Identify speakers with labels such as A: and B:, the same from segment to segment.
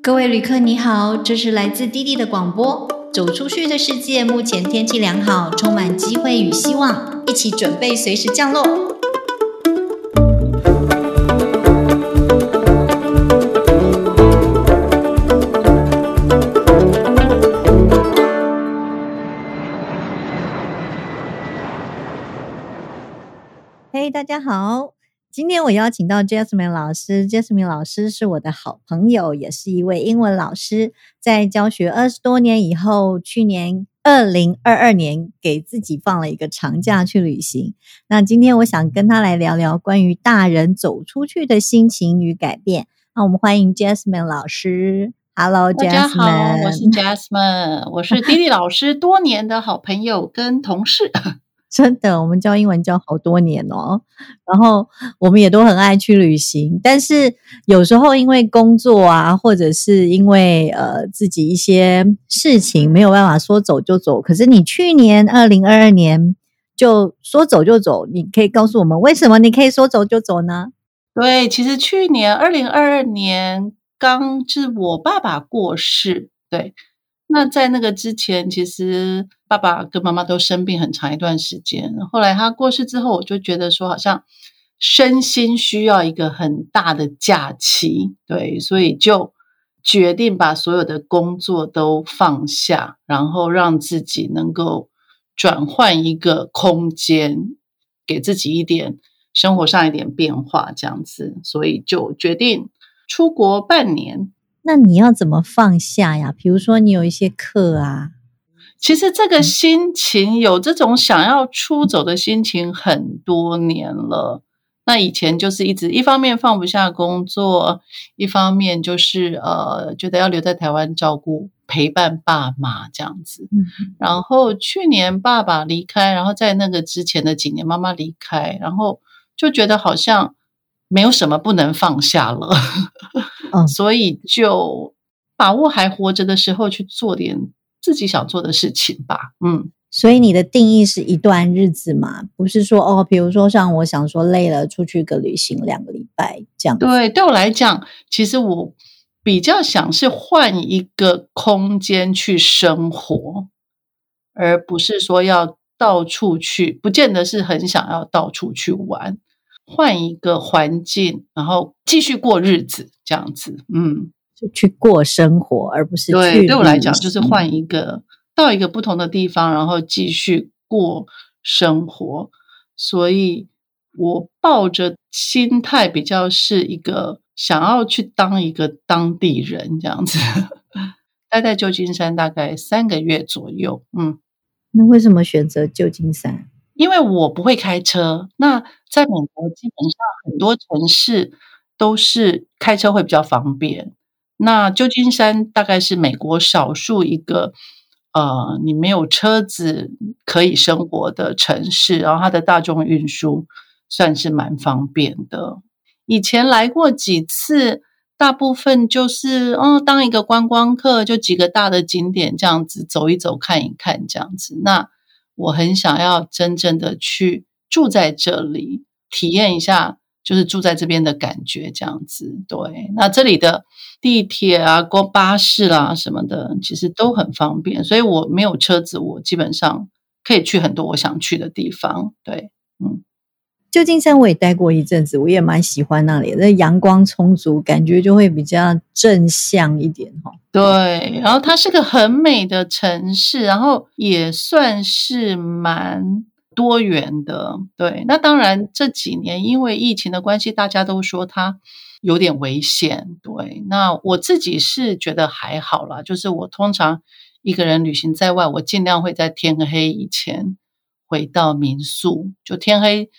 A: 各位旅客，你好，这是来自滴滴的广播。走出去的世界，目前天气良好，充满机会与希望，一起准备随时降落。嘿，大家好。今天我邀请到 Jasmine 老师，Jasmine 老师是我的好朋友，也是一位英文老师。在教学二十多年以后，去年二零二二年给自己放了一个长假去旅行。那今天我想跟他来聊聊关于大人走出去的心情与改变。那我们欢迎 Jasmine 老师。Hello，
B: 大家好，我是 Jasmine，我是迪迪老师多年的好朋友跟同事。
A: 真的，我们教英文教好多年哦，然后我们也都很爱去旅行，但是有时候因为工作啊，或者是因为呃自己一些事情没有办法说走就走。可是你去年二零二二年就说走就走，你可以告诉我们为什么你可以说走就走呢？
B: 对，其实去年二零二二年刚是我爸爸过世，对。那在那个之前，其实爸爸跟妈妈都生病很长一段时间。后来他过世之后，我就觉得说，好像身心需要一个很大的假期，对，所以就决定把所有的工作都放下，然后让自己能够转换一个空间，给自己一点生活上一点变化，这样子，所以就决定出国半年。
A: 那你要怎么放下呀？比如说，你有一些课啊。
B: 其实这个心情有这种想要出走的心情很多年了。那以前就是一直一方面放不下工作，一方面就是呃觉得要留在台湾照顾陪伴爸妈这样子。然后去年爸爸离开，然后在那个之前的几年妈妈离开，然后就觉得好像。没有什么不能放下了，嗯，所以就把握还活着的时候去做点自己想做的事情吧。嗯，
A: 所以你的定义是一段日子嘛？不是说哦，比如说像我想说累了，出去个旅行两个礼拜这样。
B: 对，对我来讲，其实我比较想是换一个空间去生活，而不是说要到处去，不见得是很想要到处去玩。换一个环境，然后继续过日子，这样子，嗯，
A: 就去过生活，而不是
B: 对对我来讲，就是换一个到一个不同的地方，然后继续过生活。所以我抱着心态比较是一个想要去当一个当地人这样子，待在旧金山大概三个月左右。嗯，
A: 那为什么选择旧金山？
B: 因为我不会开车，那在美国基本上很多城市都是开车会比较方便。那旧金山大概是美国少数一个，呃，你没有车子可以生活的城市，然后它的大众运输算是蛮方便的。以前来过几次，大部分就是哦，当一个观光客，就几个大的景点这样子走一走、看一看这样子。那我很想要真正的去住在这里，体验一下就是住在这边的感觉，这样子。对，那这里的地铁啊、过巴士啦什么的，其实都很方便。所以我没有车子，我基本上可以去很多我想去的地方。对，嗯。
A: 旧金山我也待过一阵子，我也蛮喜欢那里，那阳光充足，感觉就会比较正向一点哈。
B: 对，然后它是个很美的城市，然后也算是蛮多元的。对，那当然这几年因为疫情的关系，大家都说它有点危险。对，那我自己是觉得还好啦，就是我通常一个人旅行在外，我尽量会在天黑以前回到民宿，就天黑。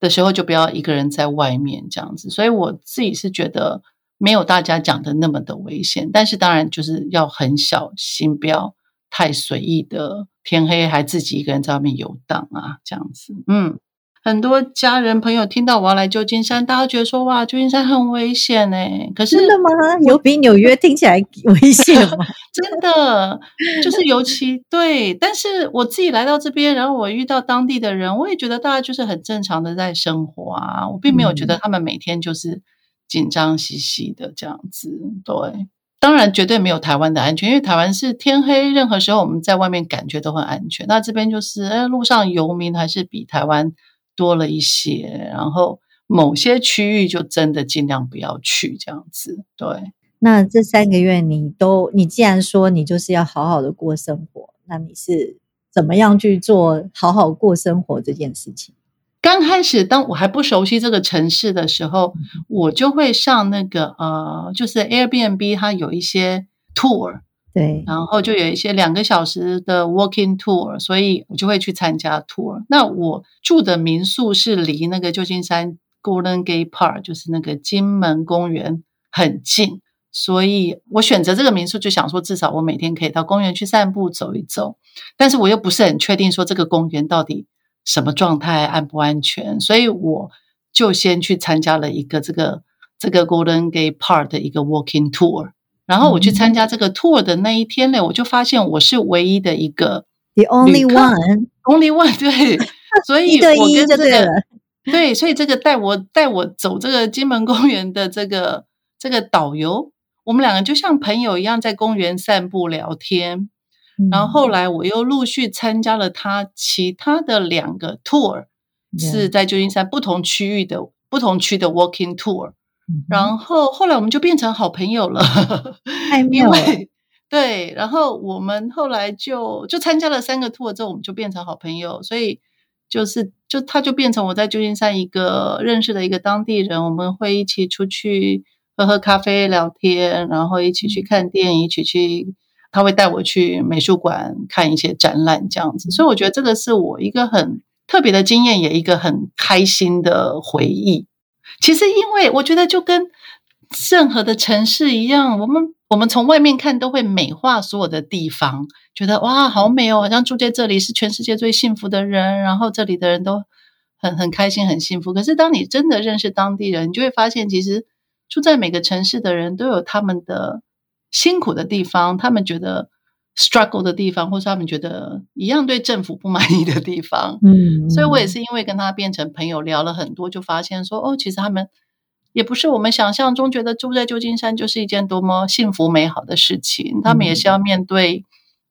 B: 的时候就不要一个人在外面这样子，所以我自己是觉得没有大家讲的那么的危险，但是当然就是要很小心，不要太随意的，天黑还自己一个人在外面游荡啊，这样子，嗯。很多家人朋友听到我要来旧金山，大家觉得说哇，旧金山很危险哎。可是
A: 真的吗？有比纽约听起来危险吗？
B: 真的，就是尤其对。但是我自己来到这边，然后我遇到当地的人，我也觉得大家就是很正常的在生活啊。我并没有觉得他们每天就是紧张兮兮的这样子。对，当然绝对没有台湾的安全，因为台湾是天黑，任何时候我们在外面感觉都很安全。那这边就是，哎，路上游民还是比台湾多了一些，然后某些区域就真的尽量不要去这样子。对，
A: 那这三个月你都，你既然说你就是要好好的过生活，那你是怎么样去做好好过生活这件事情？
B: 刚开始，当我还不熟悉这个城市的时候，我就会上那个呃，就是 Airbnb，它有一些 tour，
A: 对，
B: 然后就有一些两个小时的 walking tour，所以我就会去参加 tour。那我住的民宿是离那个旧金山 Golden Gate Park，就是那个金门公园很近，所以我选择这个民宿就想说，至少我每天可以到公园去散步走一走，但是我又不是很确定说这个公园到底。什么状态安不安全？所以我就先去参加了一个这个这个 Golden Gate Park 的一个 walking tour。然后我去参加这个 tour 的那一天呢，我就发现我是唯一的一个
A: the only one，only
B: one 对，所以我跟这个对，所以这个带我带我走这个金门公园的这个这个导游，我们两个就像朋友一样在公园散步聊天。然后后来我又陆续参加了他其他的两个 tour，是在旧金山不同区域的不同区的 walking tour。然后后来我们就变成好朋友了，
A: 因
B: 为对，然后我们后来就就参加了三个 tour 之后，我们就变成好朋友。所以就是就他就变成我在旧金山一个认识的一个当地人，我们会一起出去喝喝咖啡聊天，然后一起去看电影，一起去。他会带我去美术馆看一些展览，这样子，所以我觉得这个是我一个很特别的经验，也一个很开心的回忆。其实，因为我觉得就跟任何的城市一样，我们我们从外面看都会美化所有的地方，觉得哇，好美哦，好像住在这里是全世界最幸福的人，然后这里的人都很很开心、很幸福。可是，当你真的认识当地人，你就会发现，其实住在每个城市的人都有他们的。辛苦的地方，他们觉得 struggle 的地方，或是他们觉得一样对政府不满意的地方，嗯，所以我也是因为跟他变成朋友，聊了很多，就发现说，哦，其实他们也不是我们想象中觉得住在旧金山就是一件多么幸福美好的事情，他们也是要面对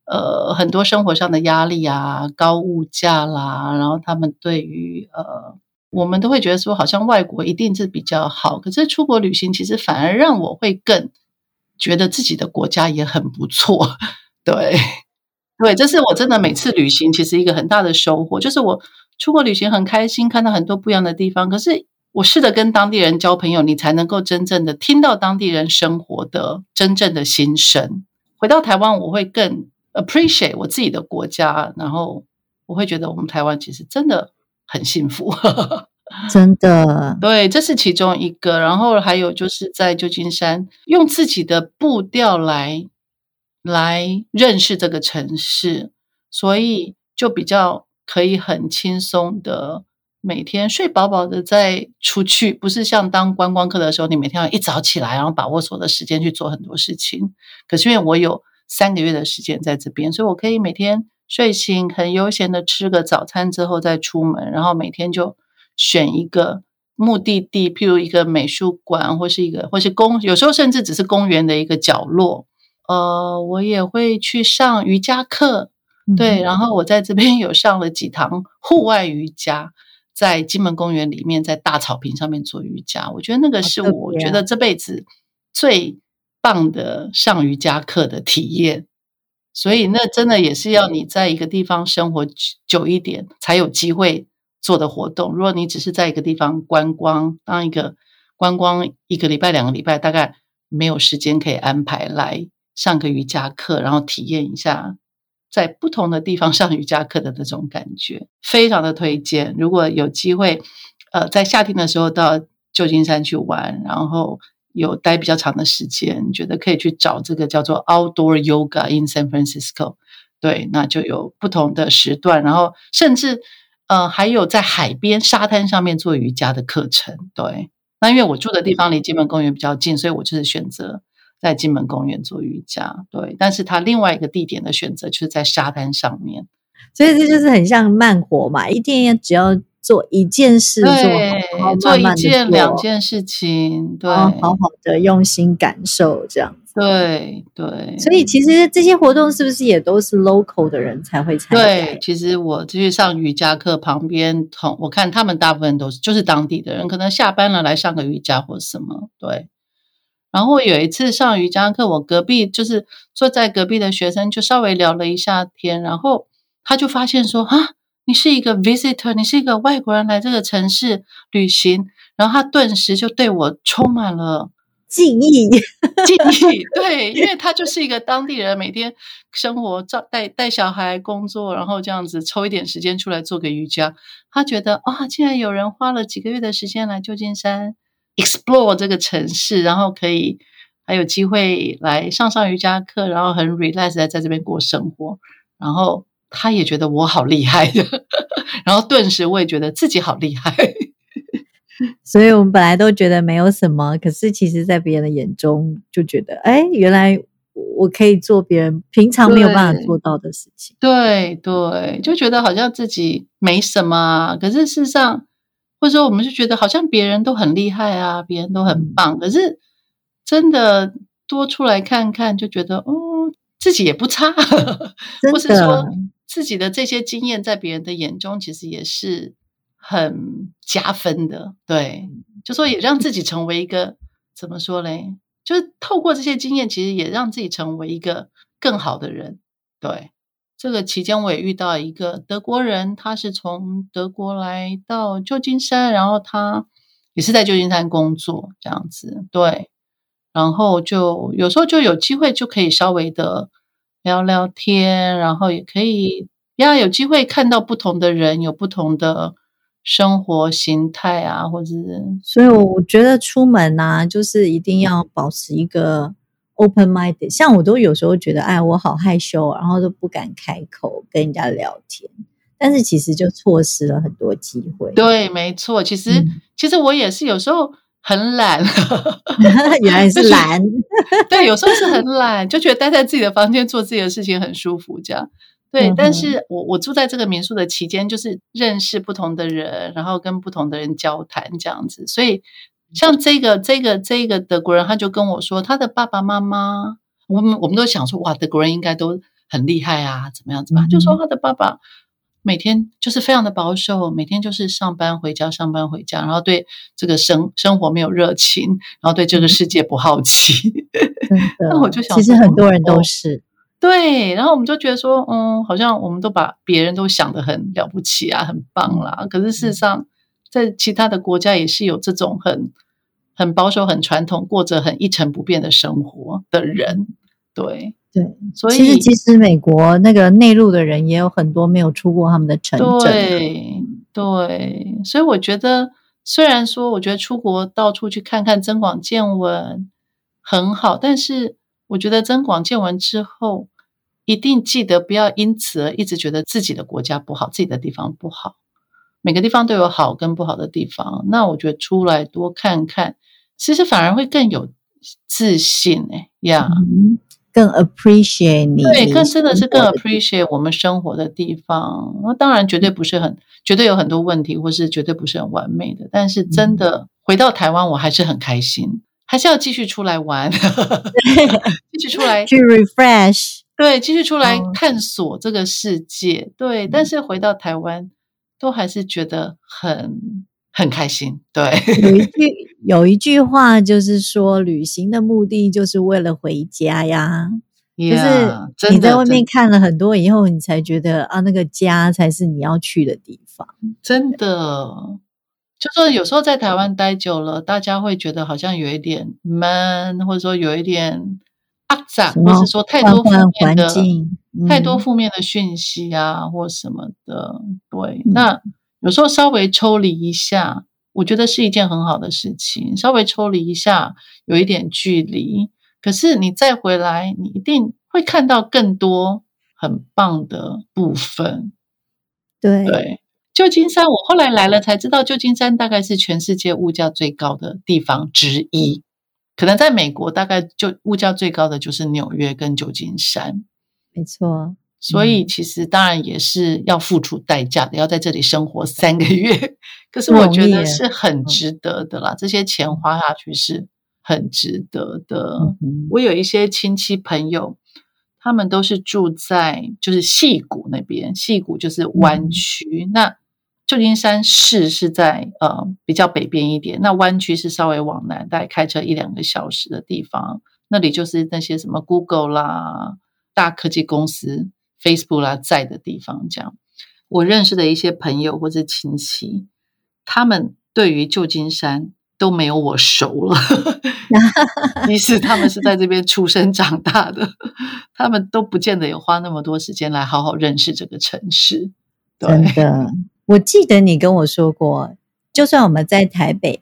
B: 呃很多生活上的压力啊，高物价啦，然后他们对于呃，我们都会觉得说，好像外国一定是比较好，可是出国旅行其实反而让我会更。觉得自己的国家也很不错，对，对，这是我真的每次旅行其实一个很大的收获，就是我出国旅行很开心，看到很多不一样的地方。可是我试着跟当地人交朋友，你才能够真正的听到当地人生活的真正的心声。回到台湾，我会更 appreciate 我自己的国家，然后我会觉得我们台湾其实真的很幸福。
A: 真的，
B: 对，这是其中一个。然后还有就是在旧金山，用自己的步调来来认识这个城市，所以就比较可以很轻松的每天睡饱饱的再出去。不是像当观光客的时候，你每天要一早起来，然后把握所有的时间去做很多事情。可是因为我有三个月的时间在这边，所以我可以每天睡醒很悠闲的吃个早餐之后再出门，然后每天就。选一个目的地，譬如一个美术馆，或是一个，或是公，有时候甚至只是公园的一个角落。呃，我也会去上瑜伽课，对，然后我在这边有上了几堂户外瑜伽，在金门公园里面，在大草坪上面做瑜伽。我觉得那个是我觉得这辈子最棒的上瑜伽课的体验。所以那真的也是要你在一个地方生活久一点，才有机会。做的活动，如果你只是在一个地方观光，当一个观光一个礼拜、两个礼拜，大概没有时间可以安排来上个瑜伽课，然后体验一下在不同的地方上瑜伽课的那种感觉，非常的推荐。如果有机会，呃，在夏天的时候到旧金山去玩，然后有待比较长的时间，觉得可以去找这个叫做 Outdoor Yoga in San Francisco。对，那就有不同的时段，然后甚至。呃，还有在海边沙滩上面做瑜伽的课程，对。那因为我住的地方离金门公园比较近，所以我就是选择在金门公园做瑜伽，对。但是他另外一个地点的选择就是在沙滩上面，
A: 所以这就是很像慢活嘛，一天只要做一件事做好，
B: 做一件两件事情，对，
A: 好好的用心感受这样子。
B: 对对，
A: 所以其实这些活动是不是也都是 local 的人才会参加？
B: 对，其实我去上瑜伽课，旁边同我看他们大部分都是就是当地的人，可能下班了来上个瑜伽或什么。对，然后有一次上瑜伽课，我隔壁就是坐在隔壁的学生就稍微聊了一下天，然后他就发现说啊，你是一个 visitor，你是一个外国人来这个城市旅行，然后他顿时就对我充满了。
A: 敬意，
B: 敬意，对，因为他就是一个当地人，每天生活照带带小孩、工作，然后这样子抽一点时间出来做个瑜伽。他觉得啊，竟然有人花了几个月的时间来旧金山 explore 这个城市，然后可以还有机会来上上瑜伽课，然后很 relax 在在这边过生活。然后他也觉得我好厉害，然后顿时我也觉得自己好厉害。
A: 所以我们本来都觉得没有什么，可是其实，在别人的眼中就觉得，哎，原来我可以做别人平常没有办法做到的事情。
B: 对对，就觉得好像自己没什么啊，可是事实上，或者说我们就觉得好像别人都很厉害啊，别人都很棒，可是真的多出来看看，就觉得哦，自己也不差，或是说自己的这些经验在别人的眼中，其实也是。很加分的，对，就说也让自己成为一个怎么说嘞？就是透过这些经验，其实也让自己成为一个更好的人。对，这个期间我也遇到一个德国人，他是从德国来到旧金山，然后他也是在旧金山工作这样子。对，然后就有时候就有机会就可以稍微的聊聊天，然后也可以要有机会看到不同的人，有不同的。生活形态啊，或者是，
A: 所以我觉得出门呐，就是一定要保持一个 open mind。像我都有时候觉得，哎，我好害羞，然后都不敢开口跟人家聊天，但是其实就错失了很多机会。
B: 对，没错，其实其实我也是有时候很懒，
A: 原来 是懒，
B: 对，有时候是很懒，就觉得待在自己的房间做自己的事情很舒服，这样。对，但是我我住在这个民宿的期间，就是认识不同的人，然后跟不同的人交谈这样子。所以像这个这个这个德国人，他就跟我说，他的爸爸妈妈，我们我们都想说，哇，德国人应该都很厉害啊，怎么样怎么样？就说他的爸爸每天就是非常的保守，每天就是上班回家，上班回家，然后对这个生生活没有热情，然后对这个世界不好奇。那我就想，
A: 其实很多人都是。
B: 对，然后我们就觉得说，嗯，好像我们都把别人都想得很了不起啊，很棒啦。可是事实上，在其他的国家也是有这种很很保守、很传统、过着很一成不变的生活的人。对
A: 对，
B: 所以
A: 其实其实美国那个内陆的人也有很多没有出过他们的城镇。
B: 对对，所以我觉得，虽然说我觉得出国到处去看看、增广见闻很好，但是。我觉得增广见闻之后，一定记得不要因此而一直觉得自己的国家不好，自己的地方不好。每个地方都有好跟不好的地方。那我觉得出来多看看，其实反而会更有自信哎呀，
A: 更 appreciate 你，
B: 对，更真的是更 appreciate 我们生活的地方。那当然绝对不是很，绝对有很多问题，或是绝对不是很完美的。但是真的回到台湾，我还是很开心。还是要继续出来玩，继续出来
A: 去 refresh，
B: 对，继续出来探索这个世界，对。但是回到台湾，都还是觉得很很开心，对。
A: 有一句 有一句话就是说，旅行的目的就是为了回家呀，就是你在外面看了很多以后，你才觉得啊，那个家才是你要去的地方，
B: 真的。就说有时候在台湾待久了，大家会觉得好像有一点闷，或者说有一点或是说太多负面的、太多负面的讯息啊，或什么的。对，那有时候稍微抽离一下，我觉得是一件很好的事情。稍微抽离一下，有一点距离，可是你再回来，你一定会看到更多很棒的部分。
A: 对
B: 对。旧金山，我后来来了才知道，旧金山大概是全世界物价最高的地方之一。可能在美国，大概就物价最高的就是纽约跟旧金山。
A: 没错，
B: 所以其实当然也是要付出代价的，要在这里生活三个月。可是我觉得是很值得的啦，这些钱花下去是很值得的。我有一些亲戚朋友，他们都是住在就是戏谷那边，戏谷就是湾区。那旧金山市是在呃比较北边一点，那湾区是稍微往南，大概开车一两个小时的地方。那里就是那些什么 Google 啦、大科技公司 Facebook 啦在的地方。这样，我认识的一些朋友或者亲戚。他们对于旧金山都没有我熟了，即使他们是在这边出生长大的，他们都不见得有花那么多时间来好好认识这个城市。
A: 真的，我记得你跟我说过，就算我们在台北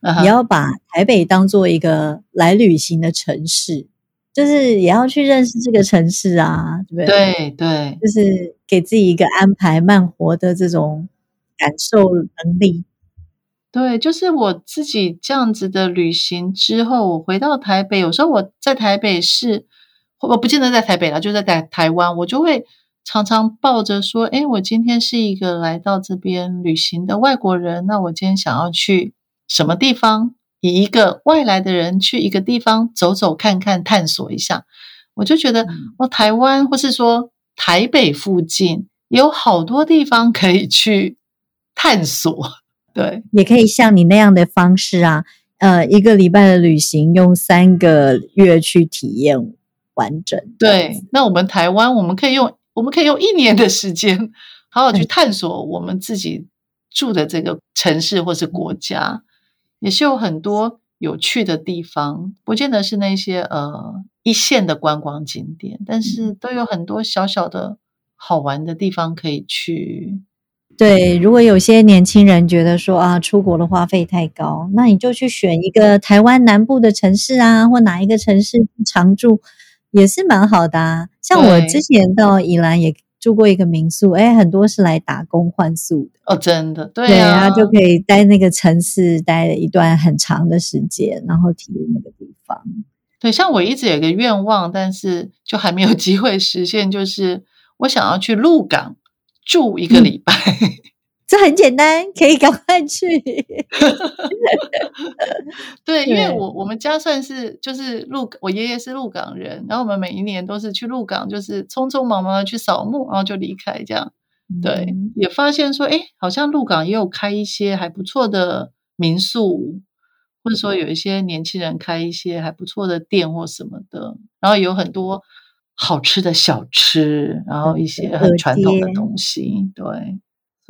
A: 啊，也要把台北当做一个来旅行的城市，就是也要去认识这个城市啊，对不对？
B: 对对，
A: 就是给自己一个安排慢活的这种。感受能力，
B: 对，就是我自己这样子的旅行之后，我回到台北，有时候我在台北市，我不见得在台北了，就在台台湾，我就会常常抱着说，哎，我今天是一个来到这边旅行的外国人，那我今天想要去什么地方？以一个外来的人去一个地方走走看看，探索一下，我就觉得，哦，台湾或是说台北附近有好多地方可以去。探索，对，
A: 也可以像你那样的方式啊，呃，一个礼拜的旅行，用三个月去体验完整。
B: 对，那我们台湾，我们可以用，我们可以用一年的时间，好好去探索我们自己住的这个城市或是国家，也是有很多有趣的地方，不见得是那些呃一线的观光景点，但是都有很多小小的好玩的地方可以去。
A: 对，如果有些年轻人觉得说啊，出国的花费太高，那你就去选一个台湾南部的城市啊，或哪一个城市常住，也是蛮好的啊。像我之前到宜兰也住过一个民宿，哎，很多是来打工换宿的
B: 哦，真的，对啊，
A: 就可以在那个城市待了一段很长的时间，然后体验那个地方。
B: 对，像我一直有个愿望，但是就还没有机会实现，就是我想要去鹿港。住一个礼拜，
A: 这很简单，可以赶快去。
B: 对，因为我我们家算是就是鹿，我爷爷是鹿港人，然后我们每一年都是去鹿港，就是匆匆忙忙的去扫墓，然后就离开这样。对，也发现说，哎，好像鹿港也有开一些还不错的民宿，或者说有一些年轻人开一些还不错的店或什么的，然后有很多。好吃的小吃，然后一些很传统的东西，对，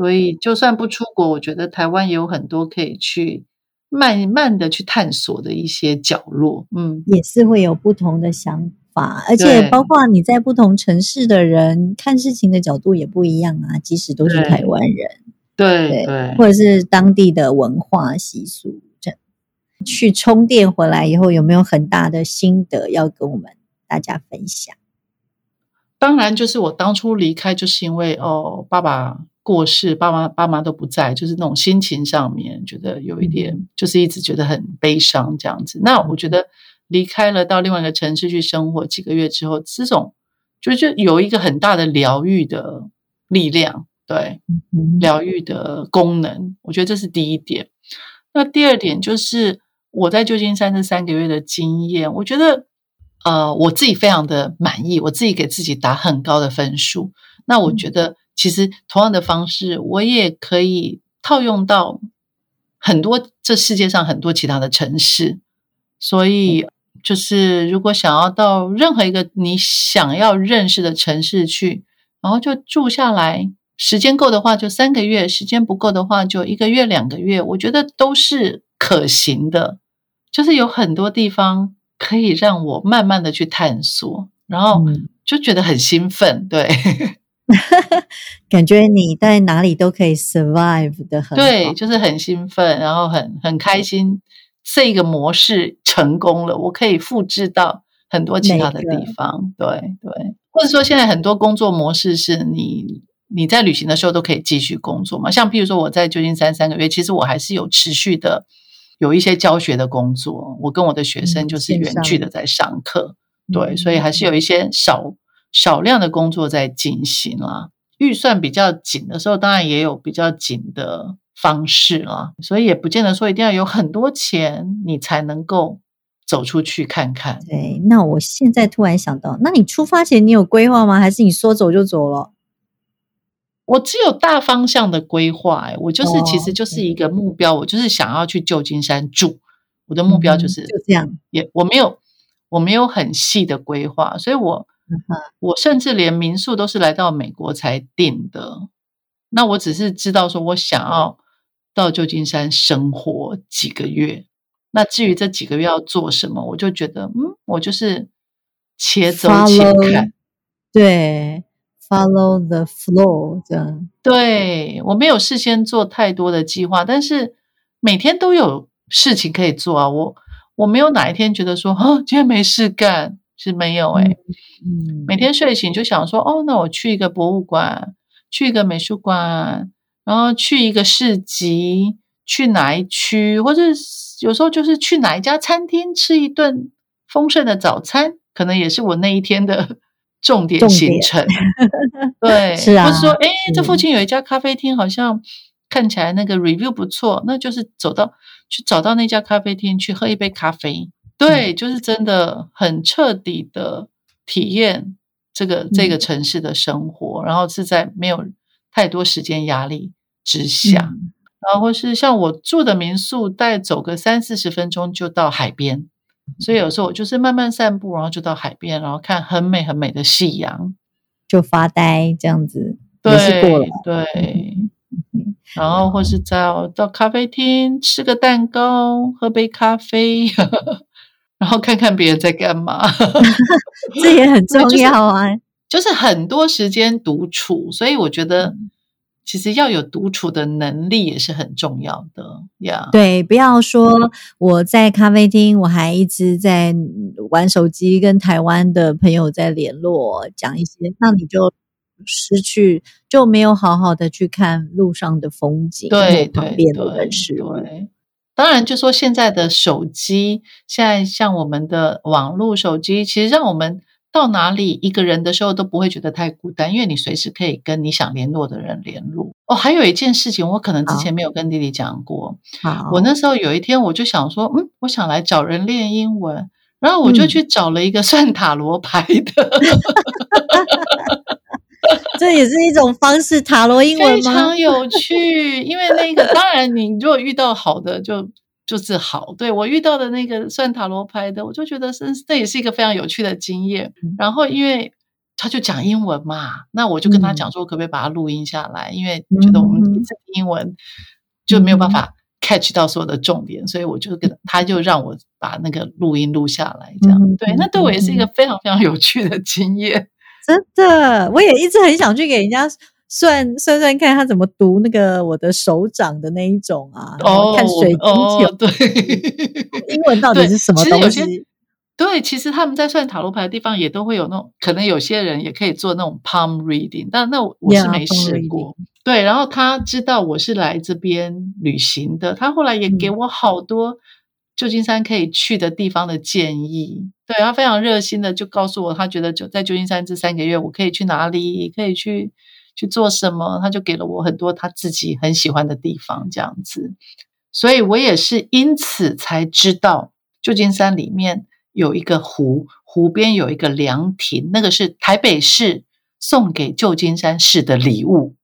B: 所以就算不出国，我觉得台湾也有很多可以去慢慢的去探索的一些角落，嗯，
A: 也是会有不同的想法，而且包括你在不同城市的人看事情的角度也不一样啊，即使都是台湾人，
B: 对对，
A: 或者是当地的文化习俗，这样。去充电回来以后，有没有很大的心得要跟我们大家分享？
B: 当然，就是我当初离开，就是因为哦，爸爸过世，爸妈爸妈都不在，就是那种心情上面觉得有一点，就是一直觉得很悲伤这样子。那我觉得离开了到另外一个城市去生活几个月之后，这种就就有一个很大的疗愈的力量，对，疗愈的功能，我觉得这是第一点。那第二点就是我在旧金山这三个月的经验，我觉得。呃，我自己非常的满意，我自己给自己打很高的分数。那我觉得，其实同样的方式，我也可以套用到很多这世界上很多其他的城市。所以，就是如果想要到任何一个你想要认识的城市去，然后就住下来，时间够的话就三个月，时间不够的话就一个月、两个月，我觉得都是可行的。就是有很多地方。可以让我慢慢的去探索，然后就觉得很兴奋，对，
A: 感觉你在哪里都可以 survive 的很，
B: 对，就是很兴奋，然后很很开心，这个模式成功了，我可以复制到很多其他的地方，对对，或者说现在很多工作模式是你你在旅行的时候都可以继续工作嘛，像譬如说我在旧金山三个月，其实我还是有持续的。有一些教学的工作，我跟我的学生就是远距的在上课，对，所以还是有一些少少量的工作在进行啦。预算比较紧的时候，当然也有比较紧的方式啦，所以也不见得说一定要有很多钱，你才能够走出去看看。
A: 对，那我现在突然想到，那你出发前你有规划吗？还是你说走就走了？
B: 我只有大方向的规划，哎，我就是
A: 哦
B: 其实就是一个目标，我就是想要去旧金山住，我的目标就是
A: 嗯就这样。
B: 也我没有我没有很细的规划，所以我我甚至连民宿都是来到美国才订的。那我只是知道说我想要到旧金山生活几个月。那至于这几个月要做什么，我就觉得嗯，我就是且走且看。
A: 对，follow the flow 这样。
B: 对我没有事先做太多的计划，但是每天都有事情可以做啊。我我没有哪一天觉得说啊，今天没事干是没有诶、
A: 嗯，
B: 每天睡醒就想说，哦，那我去一个博物馆，去一个美术馆，然后去一个市集，去哪一区，或者是有时候就是去哪一家餐厅吃一顿丰盛的早餐，可能也是我那一天的 重点行程。对，
A: 是啊
B: 或者说，哎，这附近有一家咖啡厅，好像看起来那个 review 不错，那就是走到去找到那家咖啡厅去喝一杯咖啡。对，就是真的很彻底的体验这个这个
A: 嗯
B: 城市的生活，然后是在没有太多时间压力之下，
A: 嗯
B: 然后或是像我住的民宿，大概走个三四十分钟就到海边，所以有时候我就是慢慢散步，然后就到海边，然后看很美很美的夕阳。
A: 就发呆这样子也是过了
B: 对。对，
A: 嗯
B: 然后或是到到咖啡厅吃个蛋糕，喝杯咖啡，然后看看别人在干嘛，
A: 这也很重要啊。
B: 就是很多时间独处，所以我觉得
A: 嗯
B: 其实要有独处的能力也是很重要的呀。
A: 对，不要说我在咖啡厅，我还一直在玩手机，跟台湾的朋友在联络，讲一些，那你就失去，就没有好好的去看路上的风景，
B: 对对
A: 或旁边的
B: 对
A: 人事物。
B: 对。当然，就说现在的手机，现在像我们的网络手机，其实让我们到哪里一个人的时候都不会觉得太孤单，因为你随时可以跟你想联络的人联络。哦，还有一件事情，我可能之前没有跟弟弟讲过。我那时候有一天，我就想说，嗯，我想来找人练英文，然后我就
A: 嗯
B: 去找了一个算塔罗牌的，
A: 这也是一种方式，塔罗英
B: 非
A: 文吗
B: 常？有趣。因为那个，当然你如果遇到好的就。就是好，对我遇到的那个算塔罗牌的，我就觉得是这也是一个非常有趣的经验。
A: 嗯
B: 然后因为他就讲英文嘛，那我就跟他
A: 嗯
B: 讲说，可不可以把它录音下来？因为觉得我们
A: 嗯
B: 一次英文就没有办法 catch 到所有的重点，所以我就跟他就让我把那个录音录下来，这样
A: 嗯
B: 对，那对我也是一个非常非常有趣的经验。
A: 真的，我也一直很想去给人家算算算看他怎么读那个我的手掌的那一种啊，
B: 哦，
A: 看水晶球，
B: 哦，对，
A: 英文到底是什么东西？
B: 对，其实他们在算塔罗牌的地方也都会有那种，可能有些人也可以做那种 palm reading，但那我我是没试过。对，然后他知道我是来这边旅行的，他后来也给
A: 嗯
B: 我好多旧金山可以去的地方的建议。对他非常热心的就告诉我，他觉得就在旧金山这三个月，我可以去哪里，可以去去做什么，他就给了我很多他自己很喜欢的地方，这样子。所以我也是因此才知道旧金山里面有一个湖，湖边有一个凉亭，那个是台北市送给旧金山市的礼物。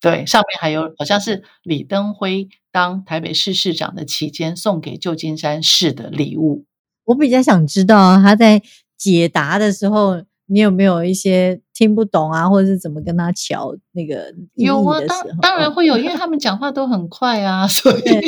B: 对，上面还有好像是李登辉当台北市市长的期间送给旧金山市的礼物。
A: 我比较想知道他在解答的时候，你有没有一些听不懂啊，或者是怎么跟他瞧那个
B: 有啊，当？当然 会有，因为他们讲话都很快啊，所以
A: 对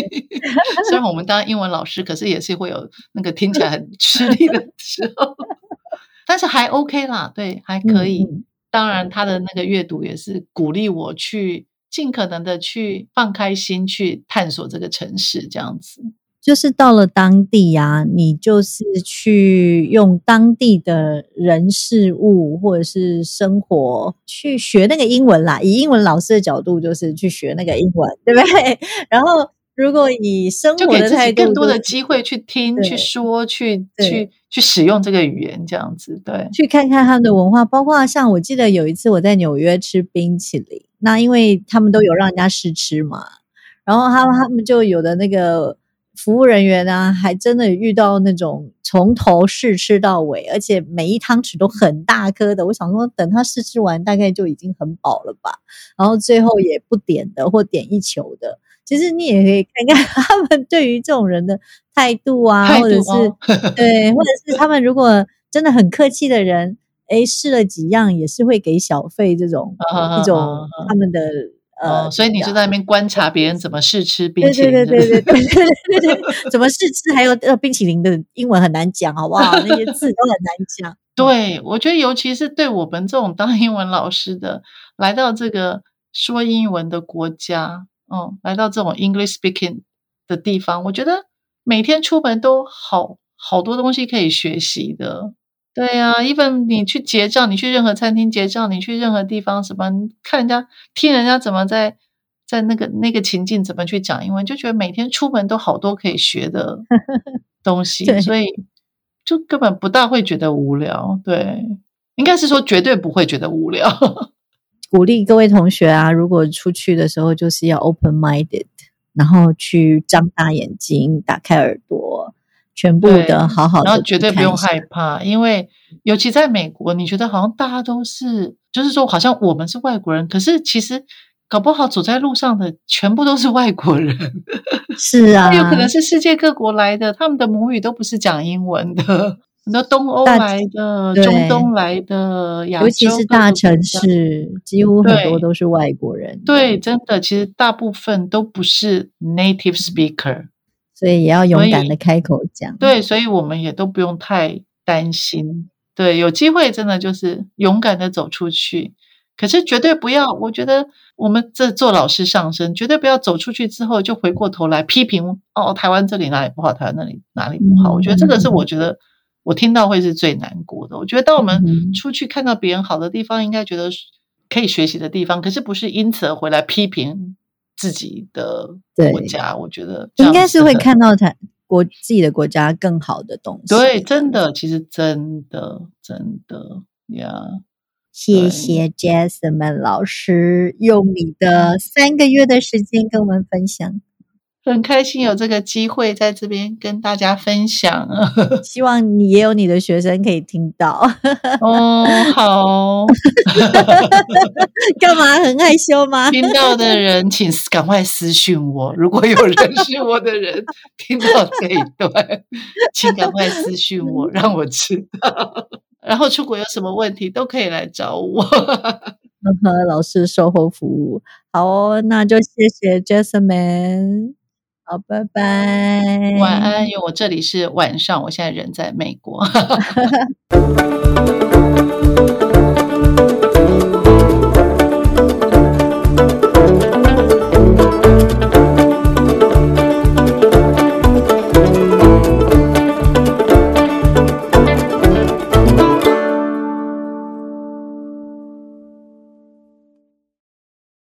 B: 虽然我们当英文老师，可是也是会有那个听起来很吃力的时候，但是还 OK 啦，对，还可以。当然，他的那个阅读也是鼓励我去尽可能的去放开心，去探索这个城市，这样子。
A: 就是到了当地啊，你就是去用当地的人事物或者是生活去学那个英文啦。以英文老师的角度，就是去学那个英文，对不对？然后，如果以生
B: 就给自
A: 活的态度，
B: 己更多的机会去听、去说、去去去使用这个语言，这样子对。
A: 去看看他们的文化，包括像我记得有一次我在纽约吃冰淇淋，那因为他们都有让人家试吃嘛，然后他们他们就有的那个服务人员啊，还真的遇到那种从头试吃到尾，而且每一汤匙都很大颗的。我想说，等他试吃完，大概就已经很饱了吧，然后最后也不点的或点一球的。其实你也可以看看他们对于这种人的态度啊，
B: 态
A: 或者是 对，或者是他们如果真的很客气的人，诶，试了几样也是会给小费这种
B: 啊
A: 一种他们的呃，
B: 哦，所以你就在那边观察别人怎么试吃冰淇淋，
A: 对对对对对对对，怎么试吃，还有呃冰淇淋的英文很难讲，好不好？那些字都很难讲。
B: 对，我觉得尤其是对我们这种当英文老师的，来到这个说英文的国家，嗯，来到这种 English speaking 的地方，我觉得每天出门都好好多东西可以学习的。对呀、啊、，even 你去结账，你去任何餐厅结账，你去任何地方，什么看人家听人家怎么在在那个那个情境怎么去讲英文，就觉得每天出门都好多可以学的 东西，
A: 对
B: 所以就根本不大会觉得无聊。对，应该是说绝对不会觉得无聊。
A: 鼓励各位同学啊，如果出去的时候就是要 open minded，然后去张大眼睛，打开耳朵，全部的好好的，
B: 然后绝对不用害怕，因为尤其在美国，你觉得好像大家都是，就是说好像我们是外国人，可是其实搞不好走在路上的全部都是外国人，
A: 是啊，
B: 有可能是世界各国来的，他们的母语都不是讲英文的。很多东欧来的、中东来的、亚洲
A: 尤其是大城市，几乎很多都是外国人。
B: 对，，真的，其实大部分都不是 native speaker。
A: 所以也要勇敢的开口讲。
B: 对，所以我们也都不用太担心。对，有机会真的就是勇敢的走出去，可是绝对不要。我觉得我们这做老师上身，绝对不要走出去之后就回过头来批评哦，台湾这里哪里不好，台湾那里哪里不好。我觉得这个是我觉得我听到会是最难过的。我觉得当我们
A: 嗯
B: 出去看到别人好的地方，应该觉得可以学习的地方，可是不是因此而回来批评自己的国家。我觉得
A: 应该是会看到台国自己的国家更好的东西。
B: 对，真的，其实真的真的呀
A: 谢谢 Jasmine 老师用你的三个月的时间跟我们分享，
B: 很开心有这个机会在这边跟大家分享。
A: 希望你也有你的学生可以听到。
B: 哦，好，
A: 干嘛很害羞吗？
B: 听到的人请赶快私讯我，如果有认识我的人听到这一段，请赶快私讯我，让我知道。然后出国有什么问题都可以来找我。
A: 和老师售后服务，好哦，那就谢谢 Jasmine，好，拜拜，
B: 晚安，因为我这里是晚上，我现在人在美国。